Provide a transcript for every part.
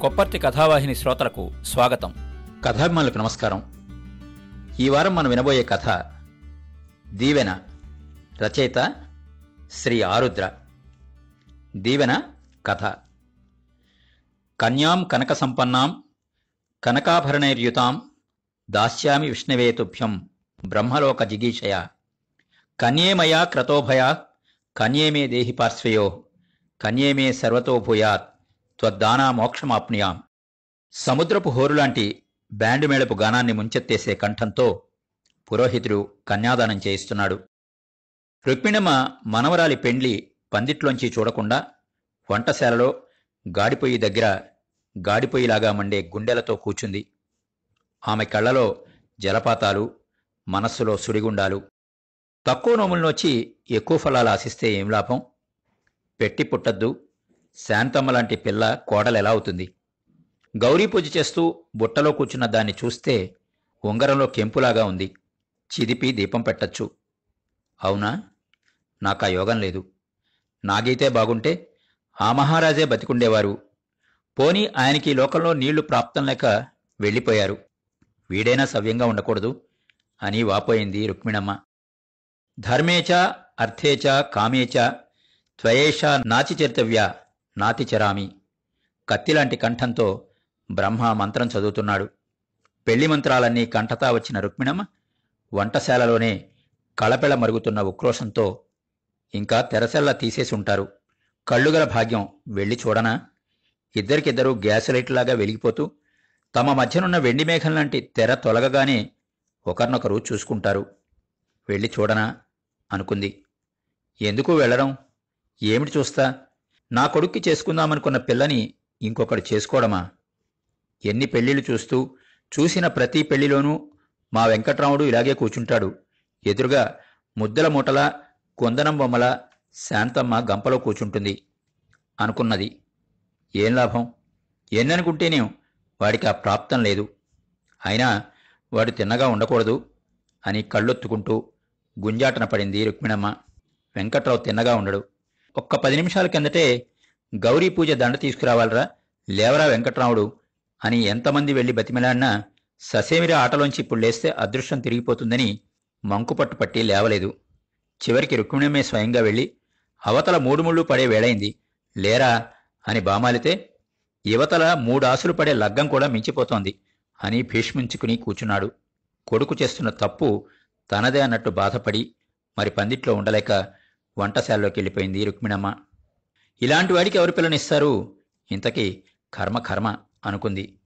కొప్పర్తి కథావాహిని శ్రోతలకు స్వాగతం. కథాభిమానులకు నమస్కారం. ఈ వారం మనం వినబోయే కథ దీవెన రచయిత శ్రీ ఆరుద్ర. దీవెన కథ. కన్యాం కనక సంపన్నాం కనకాభరణైర్యుతాం దాస్యామి విష్ణవేతుభ్యం బ్రహ్మలోక జిగీషయ. కన్యే మయా క్రతోభయా కన్యే మే దేహి పార్శ్వయో కన్యే మే సర్వతో భూయాత్ త్వద్దానా మోక్షమాప్నియాం సముద్రపు హోరులాంటి బ్యాండు మేళపు గానాన్ని ముంచెత్తేసే కంఠంతో పురోహితుడు కన్యాదానం చేయిస్తున్నాడు. రుక్మిణమ్మ మనవరాలి పెండ్లి పందిట్లోంచి చూడకుండా వంటశాలలో గాడిపొయ్యి దగ్గర గాడిపొయ్యిలాగా మండే గుండెలతో కూచుంది. ఆమె కళ్ళలో జలపాతాలు మనస్సులో సుడిగుండాలు. తక్కువ నోములనొచ్చి ఎక్కువ ఫలాలు ఆశిస్తే ఏం లాభం? పెట్టి పుట్టద్దు. శాంతమ్మ లాంటి పిల్ల కోడలెలా అవుతుంది? గౌరీ పూజ చేస్తూ బుట్టలో కూర్చున్న దాన్ని చూస్తే ఉంగరంలో కెంపులాగా ఉంది. చిదిపి దీపం పెట్టచ్చు. అవునా? నాకా యోగం లేదు. నాగైతే బాగుంటే ఆ మహారాజే బతికుండేవారు. పోని ఆయనకి లోకంలో నీళ్ళు ప్రాప్తం లేక వెళ్ళిపోయారు. వీడైనా సవ్యంగా ఉండకూడదు అని వాపోయింది రుక్మిణమ్మ. ధర్మేచ అర్థేచ కామేచ త్వయేష నాచి నాతిచరామి నాతి చరామి. కత్తిలాంటి కంఠంతో బ్రహ్మ మంత్రం చదువుతున్నాడు. పెళ్ళి మంత్రాలన్నీ కంఠతా వచ్చిన రుక్మిణమ్మ వంటశాలలోనే కళపెళ మరుగుతున్న ఉక్రోషంతో ఇంకా తెరసెల్లా తీసేసి ఉంటారు. కళ్ళుగల భాగ్యం వెళ్ళి చూడనా? ఇద్దరికిద్దరూ గ్యాస్ లైట్లాగా వెలిగిపోతూ తమ మధ్యనున్న వెండి మేఘం లాంటి తెర తొలగగానే ఒకరినొకరు చూసుకుంటారు. వెళ్ళి చూడనా? అనుకుంది. ఎందుకు వెళ్ళడం? ఏమిటి చూస్తా? నా కొడుక్కి చేసుకుందామనుకున్న పిల్లని ఇంకొకడు చేసుకోవడమా ఎన్ని పెళ్ళిళ్ళు చూస్తూ చూసిన ప్రతి పెళ్ళిలోనూ మా వెంకట్రాముడు ఇలాగే కూచుంటాడు ఎదురుగా ముద్దల మూటల కుందనం బొమ్మల శాంతమ్మ గంపలో కూచుంటుంది అనుకున్నది. ఏం లాభం? ఎన్ననుకుంటేనే వాడికి ఆ ప్రాప్తం లేదు. అయినా వాడు తిన్నగా ఉండకూడదు అని కళ్ళొత్తుకుంటూ గుంజాటన పడింది రుక్మిణమ్మ. వెంకట్రావు తిన్నగా ఉండడు. ఒక్క పది నిమిషాల కిందటే గౌరీ పూజ దండ తీసుకురావాలరా. లేవరా వెంకట్రాముడు? అని ఎంతమంది వెళ్ళి బతిమిలాడినా ససేమిరా ఆటలోంచి ఇప్పుడు లేస్తే అదృష్టం తిరిగిపోతుందని మంకుపట్టు పట్టి లేవలేదు. చివరికి రుక్మిణమే స్వయంగా వెళ్ళి అవతల మూడు ముళ్ళు పడే వేళైంది లేరా? అని బామాలితే యువతల మూడాసులు పడే లగ్గం కూడా మించిపోతోంది అని భీష్మించుకుని కూచున్నాడు. కొడుకు చేస్తున్న తప్పు తనదే అన్నట్టు బాధపడి మరి పందిట్లో ఉండలేక వంటశాలలోకి వెళ్ళిపోయింది రుక్మిణమ్మ. ఇలాంటి వాడికి ఎవరు పిల్లనిస్తారు? ఇంతకీ కర్మ కర్మ అనుకుంది.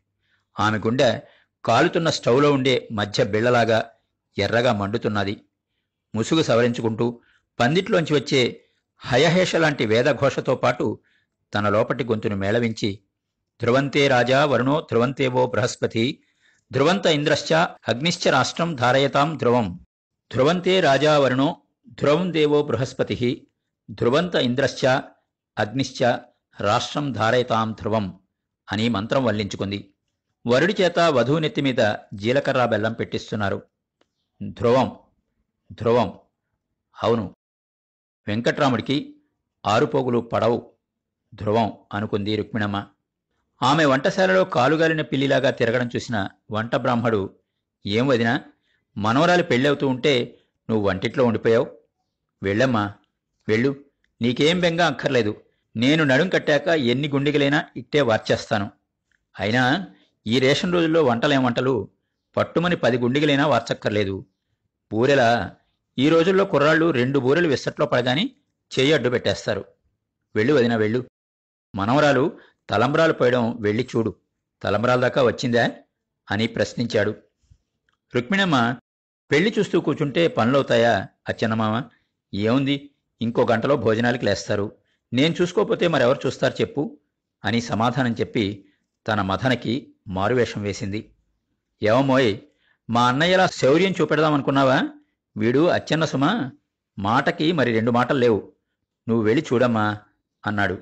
ఆమె గుండె కాలుతున్న స్టవ్లో ఉండే మధ్య బిళ్ళలాగా ఎర్రగా మండుతున్నది. ముసుగు సవరించుకుంటూ పందిట్లోంచి వచ్చే హయహేష లాంటి వేదఘోషతో పాటు తన లోపటి గొంతును మేళవించి ధ్రువంతే రాజా వరుణో ధ్రువంతేవో బృహస్పతి ధ్రువంత ఇంద్రశ్చ అగ్నిశ్చ రాష్ట్రం ధారయతాం ధ్రువం ధ్రువంతే రాజా వరుణో ధ్రువం దేవో బృహస్పతి ధ్రువంత ఇంద్రశ్చ అగ్నిశ్చ రాష్ట్రం ధారయతాం ధ్రువం అని మంత్రం వల్లించుకుంది. వరుడి చేత వధువు నెత్తి మీద జీలకర్ర బెల్లం పెట్టిస్తున్నారు. ధ్రువం ధ్రువం అవును. వెంకట్రాముడికి ఆరుపోగులు పడవు. ధ్రువం అనుకుంది రుక్మిణమ్మ. ఆమె వంటశాలలో కాలుగాలిన పిల్లిలాగా తిరగడం చూసిన వంట బ్రాహ్మడు ఏం వదినా మనవరాలు పెళ్ళవుతూ ఉంటే నువ్వు వంటిట్లో ఉండిపోయావు. వెళ్ళమ్మా. వెళ్ళు. నీకేం బెంగ అక్కర్లేదు. నేను నడుం కట్టాక ఎన్ని గుండిగలైనా ఇట్టే వార్చేస్తాను అయినా ఈ రేషన్ రోజుల్లో వంటలేం వంటలు? పట్టుమని పది గుండిగలైనా వార్చక్కర్లేదు. బూరెలా? ఈ రోజుల్లో కుర్రాళ్ళు రెండు బూరెలు విస్తట్లో పడగాని చేయి అడ్డు పెట్టేస్తారు. వెళ్ళు వదిన వెళ్ళు. మనవరాలు తలంబ్రాలు పోయడం వెళ్ళి చూడు. తలంబ్రాల దాకా వచ్చిందా? అని ప్రశ్నించాడు. రుక్మిణమ్మ పెళ్ళి చూస్తూ కూర్చుంటే పనులవుతాయా అచ్చన్నమామ? ఏముంది? ఇంకో గంటలో భోజనాలకి లేస్తారు. నేను చూసుకోకపోతే మరెవరు చూస్తారు చెప్పు అని సమాధానం చెప్పి తన మథనకి మారువేషం వేసింది. ఏమోయ్ మా అన్నయ్యలా శౌర్యం చూపెడదామనుకున్నావా వీడు అచ్చెన్న సుమా మాటకి మరి రెండు మాటలు లేవు. నువ్వు వెళ్ళి చూడమ్మా అన్నాడు.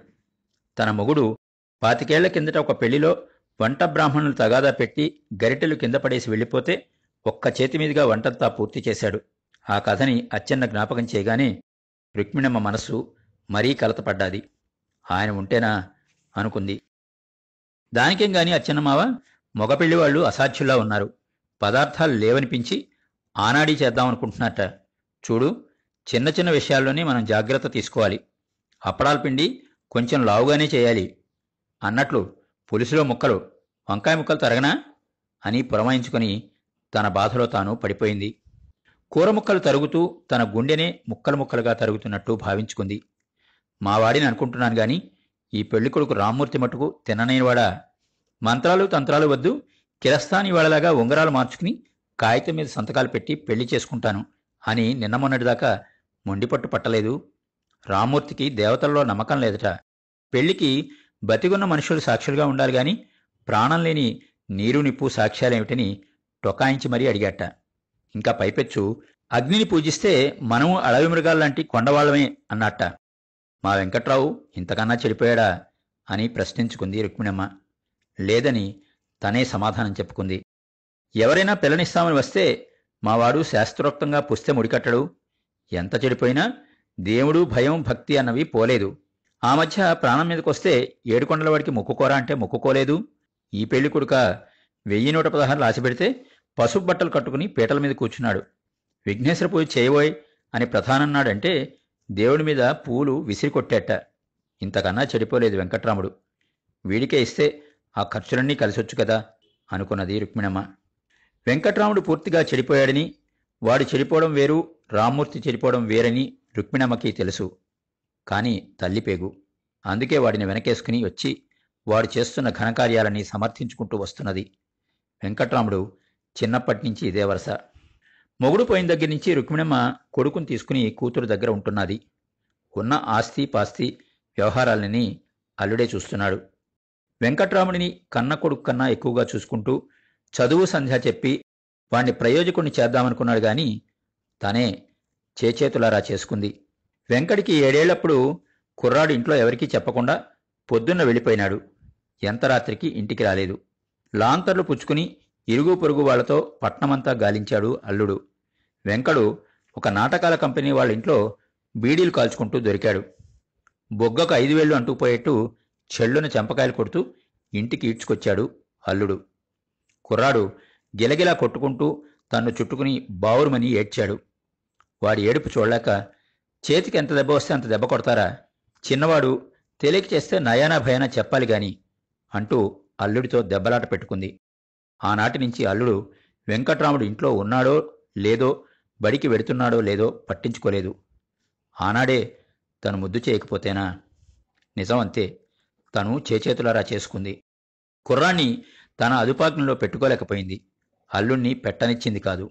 తన మొగుడు పాతికేళ్ళ కిందట ఒక పెళ్ళిలో వంట బ్రాహ్మణులు తగాదా పెట్టి గరిటెలు కింద పడేసి వెళ్ళిపోతే ఒక్క చేతి మీదుగా వంటంతా పూర్తి చేశాడు. ఆ కథని అచ్చెన్న జ్ఞాపకం చేయగానే రుక్మిణమ్మ మనస్సు మరీ కలతపడ్డాది. ఆయన ఉంటేనా? అనుకుంది. దానికేం గాని అచ్చెన్నమావ? మగపిల్లి వాళ్ళు అసాధ్యుల్లా ఉన్నారు. పదార్థాలు లేవనిపించి ఆనాడీ చేద్దామనుకుంటున్నట్ట. చూడు చిన్న చిన్న విషయాల్లోనే మనం జాగ్రత్త తీసుకోవాలి. అప్పడాల పిండి కొంచెం లావుగానే చేయాలి. అన్నట్లు పులుసులో ముక్కలు వంకాయ ముక్కలు తరగనా? అని పురమాయించుకొని తన బాధలో తాను పడిపోయింది. కూర ముక్కలు తరుగుతూ తన గుండెనే ముక్కలు ముక్కలుగా తరుగుతున్నట్టు భావించుకుంది. మావాడిని అనుకుంటున్నాను గాని ఈ పెళ్ళి కొడుకు రామ్మూర్తి మటుకు తిననేవాడా మంత్రాలు తంత్రాలు వద్దు కిరస్తాని వాళ్ళలాగా ఉంగరాలు మార్చుకుని కాగితం మీద సంతకాలు పెట్టి పెళ్ళి చేసుకుంటాను అని నిన్న మొన్నటిదాకా మొండిపట్టు పట్టలేదు. రామ్మూర్తికి దేవతల్లో నమ్మకం లేదట. పెళ్ళికి బతికున్న మనుషులు సాక్షులుగా ఉండాలి గాని ప్రాణం లేని నీరు నిప్పు సాక్ష్యాలేమిటని టొకాయించి మరీ అడిగాట. ఇంకా పైపెచ్చు. అగ్నిని పూజిస్తే మనము అడవి మృగాల్లాంటి కొండవాళ్ళమే అన్నట్ట. మా వెంకట్రావు ఇంతకన్నా చెడిపోయాడా? అని ప్రశ్నించుకుంది రుక్మిణమ్మ. లేదని తనే సమాధానం చెప్పుకుంది. ఎవరైనా పిల్లనిస్తామని వస్తే మావాడు శాస్త్రోక్తంగా పుస్తే ముడికట్టడు ఎంత చెడిపోయినా దేవుడు భయం భక్తి అన్నవి పోలేదు. ఆ మధ్య ప్రాణం మీదకొస్తే ఏడుకొండల వాడికి మొక్కుకోరా అంటే మొక్కుకోలేదు. ఈ పెళ్ళి కొడుక వెయ్యి నూట పదహారులు ఆశపెడితే పసుపు బట్టలు కట్టుకుని పీటల మీద కూర్చున్నాడు. విఘ్నేశ్వర పూజ చేయబోయ్ అని ప్రధానన్నాడంటే దేవుడి మీద పూలు విసిరి కొట్టేట. ఇంతకన్నా చెడిపోలేదు వెంకట్రాముడు. వీడికే ఇస్తే ఆ ఖర్చులన్నీ కలిసొచ్చు కదా అనుకున్నది రుక్మిణమ్మ. వెంకట్రాముడు పూర్తిగా చెడిపోయాడని వాడు చెడిపోవడం వేరు రామ్మూర్తి చెడిపోవడం వేరని రుక్మిణమ్మకి తెలుసు. కాని తల్లిపేగు అందుకే వాడిని వెనకేసుకుని వచ్చి వాడు చేస్తున్న ఘనకార్యాలని సమర్థించుకుంటూ వస్తున్నది. వెంకట్రాముడు చిన్నప్పటి నుంచి ఇదే వరుస. మొగుడు పోయిన దగ్గర నుంచి రుక్మిణమ్మ కొడుకుని తీసుకుని కూతురు దగ్గర ఉంటున్నది. ఉన్న ఆస్తి పాస్తి వ్యవహారాలని అల్లుడే చూస్తున్నాడు. వెంకట్రాముడిని కన్న కొడుకు కన్నా ఎక్కువగా చూసుకుంటూ చదువు సంధ్య చెప్పి వాణ్ణి ప్రయోజకుణ్ణి చేద్దామనుకున్నాడు గాని తనే చేచేతులారా చేసుకుంది. వెంకటికి ఏడేళ్ళప్పుడు కుర్రాడు ఇంట్లో ఎవరికీ చెప్పకుండా పొద్దున్న వెళ్ళిపోయినాడు. ఎంత రాత్రికి ఇంటికి రాలేదు. లాంతర్లు పుచ్చుకుని ఇరుగు పొరుగు వాళ్ళతో పట్నమంతా గాలించాడు అల్లుడు. వెంకడు ఒక నాటకాల కంపెనీ వాళ్ళ ఇంట్లో బీడీలు కాల్చుకుంటూ దొరికాడు. బొగ్గకు ఐదు వేళ్ళు అంటుకుపోయేట్టు చెళ్ళున చెంపకాయలు కొడుతూ ఇంటికి ఈడ్చుకొచ్చాడు అల్లుడు. కుర్రాడు గిలగిలా కొట్టుకుంటూ తన్ను చుట్టుకుని బావురుమని ఏడ్చాడు. వాడి ఏడుపు చూడలేక చేతికి ఎంత దెబ్బ వస్తే అంత దెబ్బ కొడతారా? చిన్నవాడు తెలియక చేస్తే నయానా భయానా చెప్పాలి గాని అంటూ అల్లుడితో దెబ్బలాట పెట్టుకుంది. ఆనాటి నుంచి అల్లుడు వెంకట్రాముడు ఇంట్లో ఉన్నాడో లేదో బడికి వెడుతున్నాడో లేదో పట్టించుకోలేదు. ఆనాడే తను ముద్దు చేయకపోతేనా? నిజం అంతే తను చేచేతులారా చేసుకుంది. కుర్రాన్ని తన అదుపాజ్ఞలో పెట్టుకోలేకపోయింది. అల్లుణ్ణి పెట్టనిచ్చింది కాదు.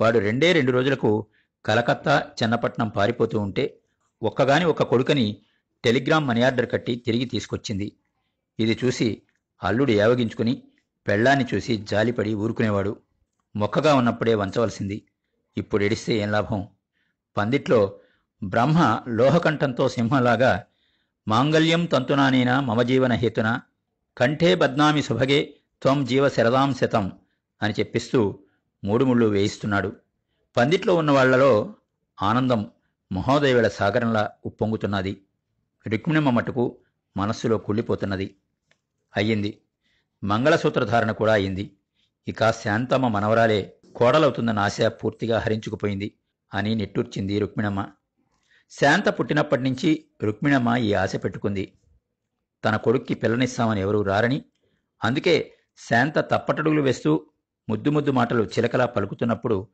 వాడు రెండే రెండు రోజులకు కలకత్తా చెన్నపట్నం పారిపోతూ ఉంటే ఒక్కగాని ఒక్క కొడుకని టెలిగ్రామ్ మనీ ఆర్డర్ కట్టి తిరిగి తీసుకొచ్చింది. ఇది చూసి అల్లుడు ఏవగించుకుని పెళ్ళాన్ని చూసి జాలిపడి ఊరుకునేవాడు. మొక్కగా ఉన్నప్పుడే వంచవలసింది. ఇప్పుడు ఎడిస్తే ఏం లాభం? పందిట్లో బ్రహ్మ లోహకంఠంతో సింహంలాగా మాంగల్యం తంతునానేన మమ జీవన హేతున కంఠే బద్నామి సుభగే త్వం జీవ శరదాం శతం అని చెప్పిస్తూ మూడు ముళ్ళు వేయిస్తున్నాడు. పందిట్లో ఉన్నవాళ్ళలో ఆనందం మహోదయవేళ సాగరంలా ఉప్పొంగుతున్నది. రుక్మిణమ్మ మటుకు మనస్సులో కుళ్ళిపోతున్నది. అయ్యింది. మంగళసూత్రధారణ కూడా అయింది. ఇక శాంతమ్మ మనవరాలే కోడలవుతుందన్న ఆశ పూర్తిగా హరించుకుపోయింది అని నిట్టూర్చింది రుక్మిణమ్మ. శాంత పుట్టినప్పటి నుంచి రుక్మిణమ్మ ఈ ఆశ పెట్టుకుంది. తన కొడుక్కి పిల్లనిస్తామని ఎవరూ రారని అందుకే శాంత తప్పటడుగులు వేస్తూ ముద్దు ముద్దు మాటలు చిలకలా పలుకుతున్నప్పుడు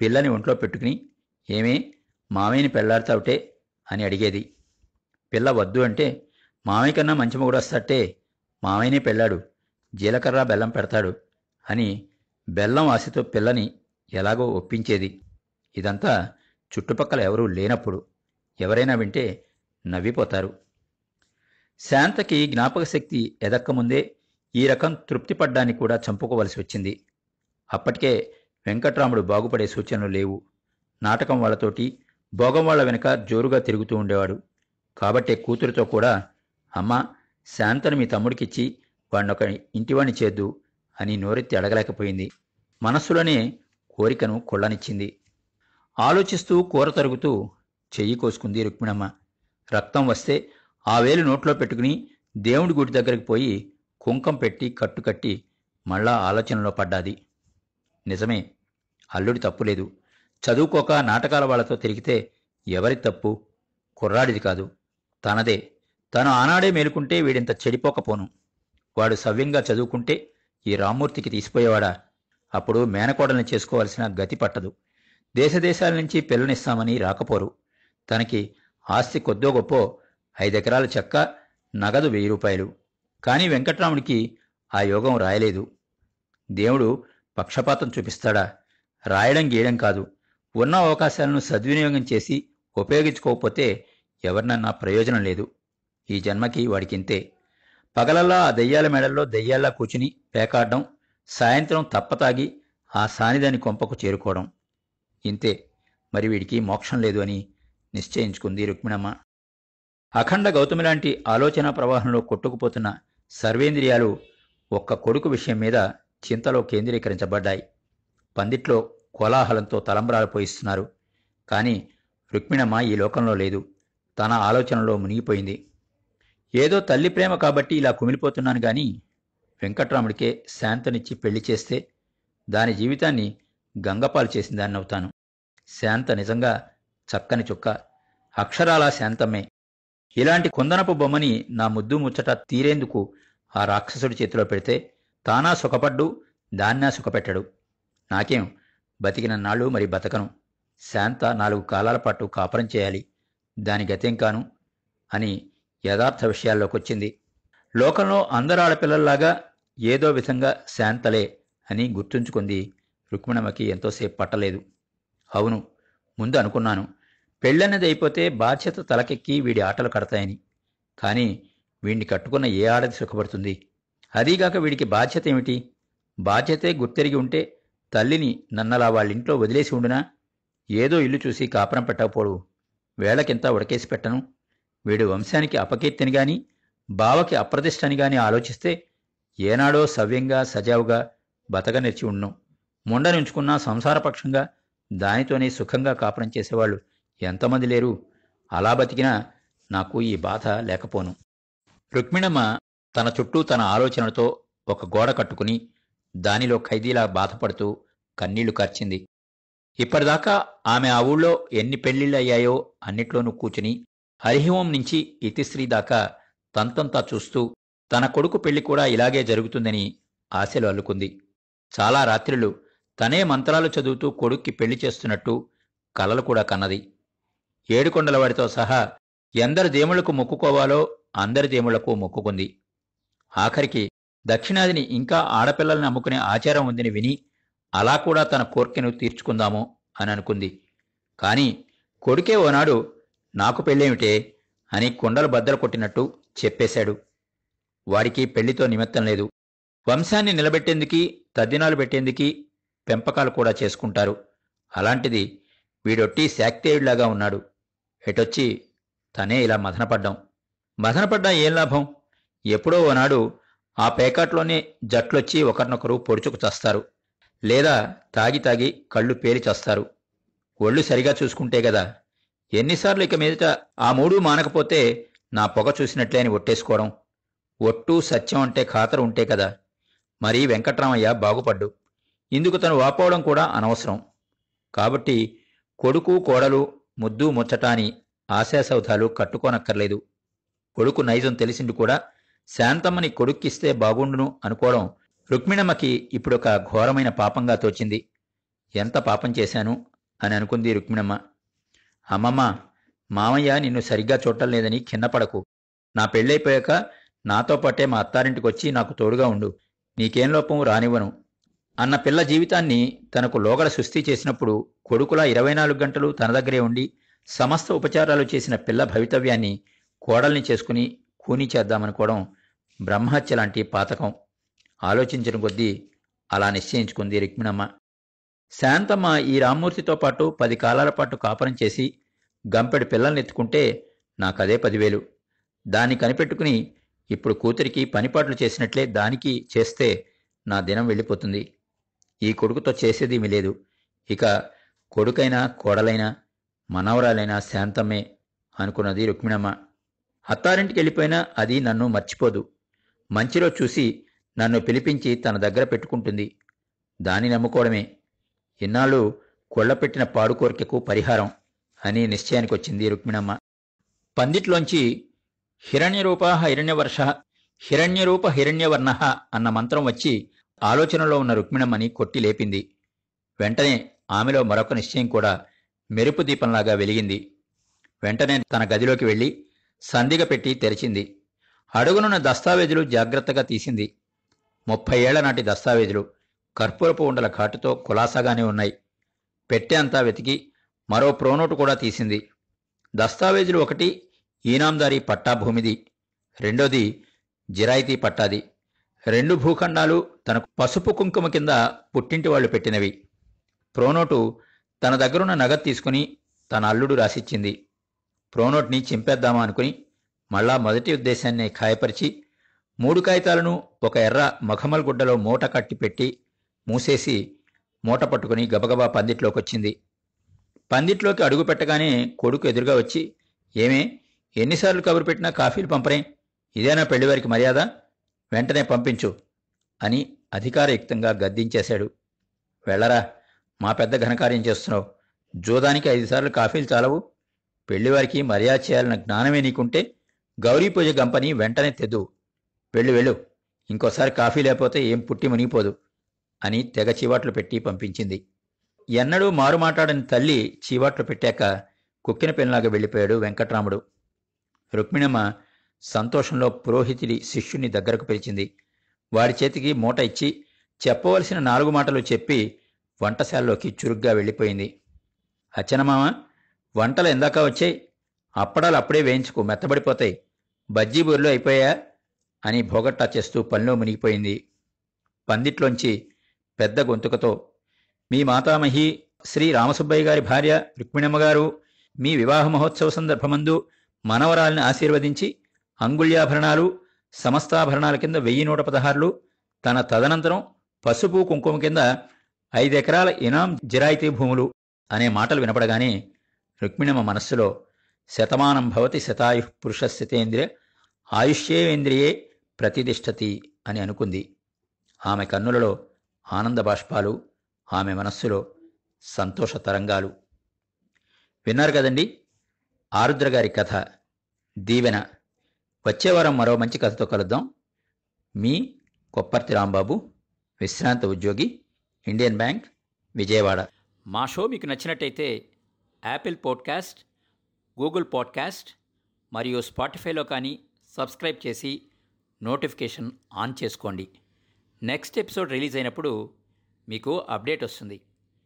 పిల్లని ఒంట్లో పెట్టుకుని ఏమే మామయ్యని పెళ్ళాడతావుటే? అని అడిగేది. పిల్ల వద్దు అంటే మామయ్య కన్నా మంచి మొగుడొస్తట్టే మామయ్యనే పెళ్ళాడు జీలకర్ర బెల్లం పెడతాడు అని బెల్లం ఆశతో పిల్లని ఎలాగో ఒప్పించేది. ఇదంతా చుట్టుపక్కల ఎవరూ లేనప్పుడు ఎవరైనా వింటే నవ్విపోతారు. శాంతకి జ్ఞాపక శక్తి ఎదక్కముందే ఈ రకం తృప్తిపడ్డాన్ని కూడా చంపుకోవలసి వచ్చింది. అప్పటికే వెంకట్రాముడు బాగుపడే సూచనలు లేవు. నాటకం వాళ్ళతోటి భోగం వాళ్ళ వెనక జోరుగా తిరుగుతూ ఉండేవాడు. కాబట్టే కూతురితో కూడా అమ్మా శాంతను మీ తమ్ముడికిచ్చి వాణ్ణొక ఇంటివాణ్ణి చేద్దు అని నోరెత్తి అడగలేకపోయింది. మనస్సులోనే కోరికను కొళ్ళనిచ్చింది. ఆలోచిస్తూ కూర తరుగుతూ చెయ్యి కోసుకుంది రుక్మిణమ్మ. రక్తం వస్తే ఆ వేలు నోట్లో పెట్టుకుని దేవుడి గుడి దగ్గరికి పోయి కుంకం పెట్టి కట్టుకట్టి మళ్ళా ఆలోచనలో పడ్డాది. నిజమే అల్లుడి తప్పులేదు చదువుకోక నాటకాల వాళ్ళతో తిరిగితే ఎవరి తప్పు? కుర్రాడిది కాదు. తనదే. తను ఆనాడే మేలుకుంటే వీడింత చెడిపోకపోను. వాడు సవ్యంగా చదువుకుంటే ఈ రామ్మూర్తికి తీసిపోయేవాడా? అప్పుడు మేనకోడల్ని చేసుకోవాల్సిన గతి పట్టదు. దేశదేశాల నుంచి పిల్లనిస్తామని రాకపోరు. తనకి ఆస్తి కొద్దో గొప్పో ఐదెకరాల చెక్క నగదు వెయ్యి రూపాయలు. కానీ వెంకట్రాముడికి ఆ యోగం రాయలేదు. దేవుడు పక్షపాతం చూపిస్తాడా? రాయడం గీయడం కాదు. ఉన్న అవకాశాలను సద్వినియోగం చేసి ఉపయోగించుకోకపోతే ఎవరినన్నా ప్రయోజనం లేదు. ఈ జన్మకి వాడికింతే. పగలల్లా ఆ దెయ్యాల మెడల్లో దెయ్యాల్లా కూచుని పేకాడడం సాయంత్రం తప్పతాగి ఆ సానిదాని కొంపకు చేరుకోవడం. ఇంతే. మరి వీడికి మోక్షం లేదు అని నిశ్చయించుకుంది రుక్మిణమ్మ. అఖండ గౌతమి లాంటి ఆలోచన ప్రవాహంలో కొట్టుకుపోతున్న సర్వేంద్రియాలు ఒక్క కొడుకు విషయం మీద చింతలో కేంద్రీకరించబడ్డాయి. పందిట్లో కోలాహలంతో తలంబరాలు పోయిస్తున్నారు. కానీ రుక్మిణమ్మ ఈ లోకంలో లేదు. తన ఆలోచనలో మునిగిపోయింది. ఏదో తల్లి ప్రేమ కాబట్టి ఇలా కుమిలిపోతున్నాను గాని వెంకట్రాముడికే శాంతనిచ్చి పెళ్ళి చేస్తే దాని జీవితాన్ని గంగపాలు చేసిందాన్ని అవుతాను శాంత నిజంగా చక్కని చుక్క. అక్షరాల శాంతమే ఇలాంటి కుందనపు బొమ్మని నా ముద్దు ముచ్చట తీరేందుకు ఆ రాక్షసుడి చేతిలో పెడితే తానా సుఖపడ్డు దాన్నా సుఖపెట్టడు. నాకేం? బతికిన నాళ్ళు మరి బతకను. శాంత నాలుగు కాలాల పాటు కాపురం చేయాలి. దాని గతేం కాను? అని యథార్థ విషయాల్లోకొచ్చింది. లోకంలో అందరు ఆడపిల్లల్లాగా ఏదో విధంగా శాంతలే అని గుర్తుంచుకుంది రుక్మిణమ్మకి ఎంతోసేపు పట్టలేదు. అవును ముందు అనుకున్నాను. పెళ్ళన్నది అయిపోతే బాధ్యత తలకెక్కి వీడి ఆటలు కడతాయని. కానీ వీడిని కట్టుకున్న ఏ ఆడది సుఖపడుతుంది? అదీగాక వీడికి బాధ్యత ఏమిటి? బాధ్యతే గుర్తెరిగి ఉంటే తల్లిని నన్నలా వాళ్ళింట్లో వదిలేసి ఉండునా? ఏదో ఇల్లు చూసి కాపురం పెట్టకపోడు. వేళకింత ఉడకేసి పెట్టను? వీడి వంశానికి అపకీర్తిని గాని బావకి అప్రతిష్టని గాని ఆలోచిస్తే ఏనాడో సవ్యంగా సజావుగా బతకనిర్చి ఉండును. ముండనుంచుకున్నా సంసారపక్షంగా దానితోనే సుఖంగా కాపురం చేసేవాళ్ళు ఎంతమంది లేరు. అలా బతికినా నాకు ఈ బాధ లేకపోను. రుక్మిణమ్మ తన చుట్టూ తన ఆలోచనలతో ఒక గోడ కట్టుకుని దానిలో ఖైదీలా బాధపడుతూ కన్నీళ్ళు కార్చింది. ఇప్పటిదాకా ఆమె ఆ ఊళ్ళో ఎన్ని పెళ్ళిళ్ళయ్యాయో అన్నిట్లోనూ కూచుని హరిహోం నుంచి ఇతిశ్రీ దాకా తంతంతా చూస్తూ తన కొడుకు పెళ్ళి కూడా ఇలాగే జరుగుతుందని ఆశలు అల్లుకుంది. చాలా రాత్రులు తనే మంత్రాలు చదువుతూ కొడుక్కి పెళ్ళి చేస్తున్నట్టు కలలు కూడా కన్నది. ఏడుకొండలవాడితో సహా ఎందరి దేవుళ్ళకు మొక్కుకోవాలో అందరి దేవుళ్ళకు మొక్కుకుంది. ఆఖరికి దక్షిణాదిని ఇంకా ఆడపిల్లల్ని అమ్ముకునే ఆచారం ఉందని విని అలా కూడా తన కోర్కెను తీర్చుకుందాము అని అనుకుంది కాని కొడుకే ఓనాడు నాకు పెళ్ళేమిటే? అని కుండలు బద్దలు కొట్టినట్టు చెప్పేశాడు. వాడికి పెళ్ళితో నిమిత్తం లేదు. వంశాన్ని నిలబెట్టేందుకీ తద్దినాలు పెట్టేందుకీ పెంపకాలు కూడా చేసుకుంటారు. అలాంటిది వీడొట్టి శాక్తేయుడిలాగా ఉన్నాడు. ఎటొచ్చి తనే ఇలా మదనపడ్డాం? మదనపడ్డా ఏం లాభం? ఎప్పుడో ఓనాడు ఆ పేకాట్లోనే జట్లొచ్చి ఒకరినొకరు పొడుచుకు చస్తారు. లేదా తాగి తాగి కళ్ళు పేలి చస్తారు. ఒళ్ళు సరిగా చూసుకుంటే గదా ఎన్నిసార్లు ఇక మీదట ఆ మూడు మానకపోతే నా పొగ చూసినట్లే అని ఒట్టేసుకోవడం. ఒట్టు సత్యం అంటే ఖాతరు ఉంటే కదా. మరి వెంకట్రామయ్య బాగుపడ్డు. ఇందుకు తను వాపోవడం కూడా అనవసరం. కాబట్టి కొడుకు కోడలు ముద్దు ముచ్చట అని ఆశాసౌధాలు కట్టుకోనక్కర్లేదు. కొడుకు నైజం తెలిసింది కూడా శాంతమ్మని కొడుక్కిస్తే బాగుండును అనుకోవడం రుక్మిణమ్మకి ఇప్పుడొక ఘోరమైన పాపంగా తోచింది. ఎంత పాపం చేశాను అని అనుకుంది రుక్మిణమ్మ. అమ్మమ్మ మామయ్య నిన్ను సరిగ్గా చూడటం లేదని కిందపడకు. నా పెళ్ళైపోయాక నాతో పాటే మా అత్తారింటికొచ్చి నాకు తోడుగా ఉండు. నీకేం లోపం రానివ్వను. అన్న పిల్ల జీవితాన్ని తనకు లోగడ సుస్థి చేసినప్పుడు కొడుకులా ఇరవై నాలుగు గంటలు తన దగ్గరే ఉండి సమస్త ఉపచారాలు చేసిన పిల్ల భవితవ్యాన్ని కోడల్ని చేసుకుని కూనీ చేద్దామనుకోవడం బ్రహ్మహత్య లాంటి పాతకం. ఆలోచించిన కొద్దీ అలా నిశ్చయించుకుంది రుక్మిణమ్మ. శాంతమ్మ ఈ రామ్మూర్తితో పాటు పది కాలాల పాటు కాపురం చేసి గంపెడు పిల్లల్ని ఎత్తుకుంటే నాకదే పదివేలు. దాన్ని కనిపెట్టుకుని ఇప్పుడు కూతురికి పనిపాట్లు చేసినట్లే దానికి చేస్తే నా దినం వెళ్ళిపోతుంది. ఈ కొడుకుతో చేసేదేమీ లేదు. ఇక కొడుకైనా కోడలైనా మనవరాలైనా శాంతమ్మే అనుకున్నది రుక్మిణమ్మ. అత్తారింటికి వెళ్ళిపోయినా అది నన్ను మర్చిపోదు. మంచిలో చూసి నన్ను పిలిపించి తన దగ్గర పెట్టుకుంటుంది. దాన్ని నమ్ముకోవడమే. ఇన్నాళ్ళు కొళ్ళపెట్టిన పాడుకోరికకు పరిహారం అని నిశ్చయానికి వచ్చింది రుక్మిణమ్మ. పందిట్లోంచి హిరణ్యరూప హిరణ్యవర్ష హిరణ్యరూప హిరణ్యవర్ణ అన్న మంత్రం వచ్చి ఆలోచనలో ఉన్న రుక్మిణమ్మని కొట్టి లేపింది. వెంటనే ఆమెలో మరొక నిశ్చయం కూడా మెరుపు దీపంలాగా వెలిగింది. వెంటనే తన గదిలోకి వెళ్ళి సందిగ పెట్టి తెరిచింది. అడుగునున్న దస్తావేజులు జాగ్రత్తగా తీసింది. ముప్పై ఏళ్ళ నాటి దస్తావేజులు. కర్పూరపు ఉండల ఘాటుతో కులాసాగానే ఉన్నాయి. పెట్టె అంతా వెతికి మరో ప్రోనోటు కూడా తీసింది. దస్తావేజులు ఒకటి ఈనాందారీ పట్టా భూమిది. రెండోది జిరాయితీ పట్టాది. రెండు భూఖండాలు తనకు పసుపు కుంకుమ కింద పుట్టింటి వాళ్ళు పెట్టినవి. ప్రోనోటు తన దగ్గరున్న నగదు తీసుకుని తన అల్లుడు రాసిచ్చింది. ప్రోనోట్ని చింపేద్దామా అనుకుని మళ్ళా మొదటి ఉద్దేశాన్ని ఖాయపరిచి మూడు కాగితాలను ఒక ఎర్ర మఖమల్ గుడ్డలో మూట కట్టి పెట్టి మూసేసి మూట పట్టుకుని గబగబా పందిట్లోకొచ్చింది. పందిట్లోకి అడుగు పెట్టగానే కొడుకు ఎదురుగా వచ్చి ఏమే ఎన్నిసార్లు కబురు పెట్టినా కాఫీలు పంపరే? ఇదేనా పెళ్ళివారికి మర్యాద? వెంటనే పంపించు అని అధికారయుక్తంగా గద్దించేశాడు. వెళ్ళరా మా పెద్ద ఘనకార్యం చేస్తున్నావు. జూదానికి ఐదుసార్లు కాఫీలు చాలవు. పెళ్ళివారికి మర్యాద చేయాలన్న జ్ఞానమే నీకుంటే గౌరీ పూజ గంపని వెంటనే తెద్దు. వెళ్ళు వెళ్ళు. ఇంకోసారి కాఫీ లేకపోతే ఏం పుట్టి మునిగిపోదు. అని తెగ చీవాట్లు పెట్టి పంపించింది. ఎన్నడూ మారుమాటాడని తల్లి చీవాట్లు పెట్టాక కుక్కిన పెన్లాగా వెళ్ళిపోయాడు వెంకట్రాముడు. రుక్మిణమ్మ సంతోషంలో పురోహితుడి శిష్యుని దగ్గరకు పిలిచింది. వారి చేతికి మూట ఇచ్చి చెప్పవలసిన నాలుగు మాటలు చెప్పి వంటశాలలోకి చురుగ్గా వెళ్ళిపోయింది. అచ్చనమామ వంటలు ఎందాక వచ్చాయి. అప్పడాలు అప్పుడే వేయించుకు మెత్తబడిపోతాయి. బజ్జీ బూరెలు అయిపోయా అని భోగట్టా చేస్తూ పనిలో మునిగిపోయింది. పందిట్లోంచి పెద్ద గొంతుకతో మీ మాతామహి శ్రీ రామసుబ్బయ్య గారి భార్య రుక్మిణమ్మగారు మీ వివాహ మహోత్సవ సందర్భమందు మనవరాల్ని ఆశీర్వదించి అంగుళ్యాభరణాలు సమస్తాభరణాల కింద వెయ్యి నూట పదహారులు తన తదనంతరం పసుపు కుంకుమ కింద ఐదెకరాల ఇనాం జిరాయితీ భూములు అనే మాటలు వినపడగానే రుక్మిణమ్మ మనస్సులో శతమానం భవతి శతాయు పురుష స్థితేంద్రియ ఆయుష్యేంద్రియే ప్రతిష్టతి అని అనుకుంది. ఆమె కన్నులలో ఆనంద బాష్పాలు ఆమె మనస్సులో సంతోష తరంగాలు. విన్నారు కదండి? ఆరుద్ర గారి కథ. దీవెన. వచ్చేవారం మరో మంచి కథతో కలుద్దాం. మీ కొప్పర్తి రాంబాబు విశ్రాంత ఉద్యోగి ఇండియన్ బ్యాంక్ విజయవాడ. మా షో మీకు నచ్చినట్టయితే యాపిల్ పాడ్కాస్ట్ గూగుల్ పాడ్కాస్ట్ మరియు స్పాటిఫైలో కానీ సబ్స్క్రైబ్ చేసి నోటిఫికేషన్ ఆన్ చేసుకోండి. నెక్స్ట్ ఎపిసోడ్ రిలీజ్ అయినప్పుడు మీకు అప్డేట్ వస్తుంది.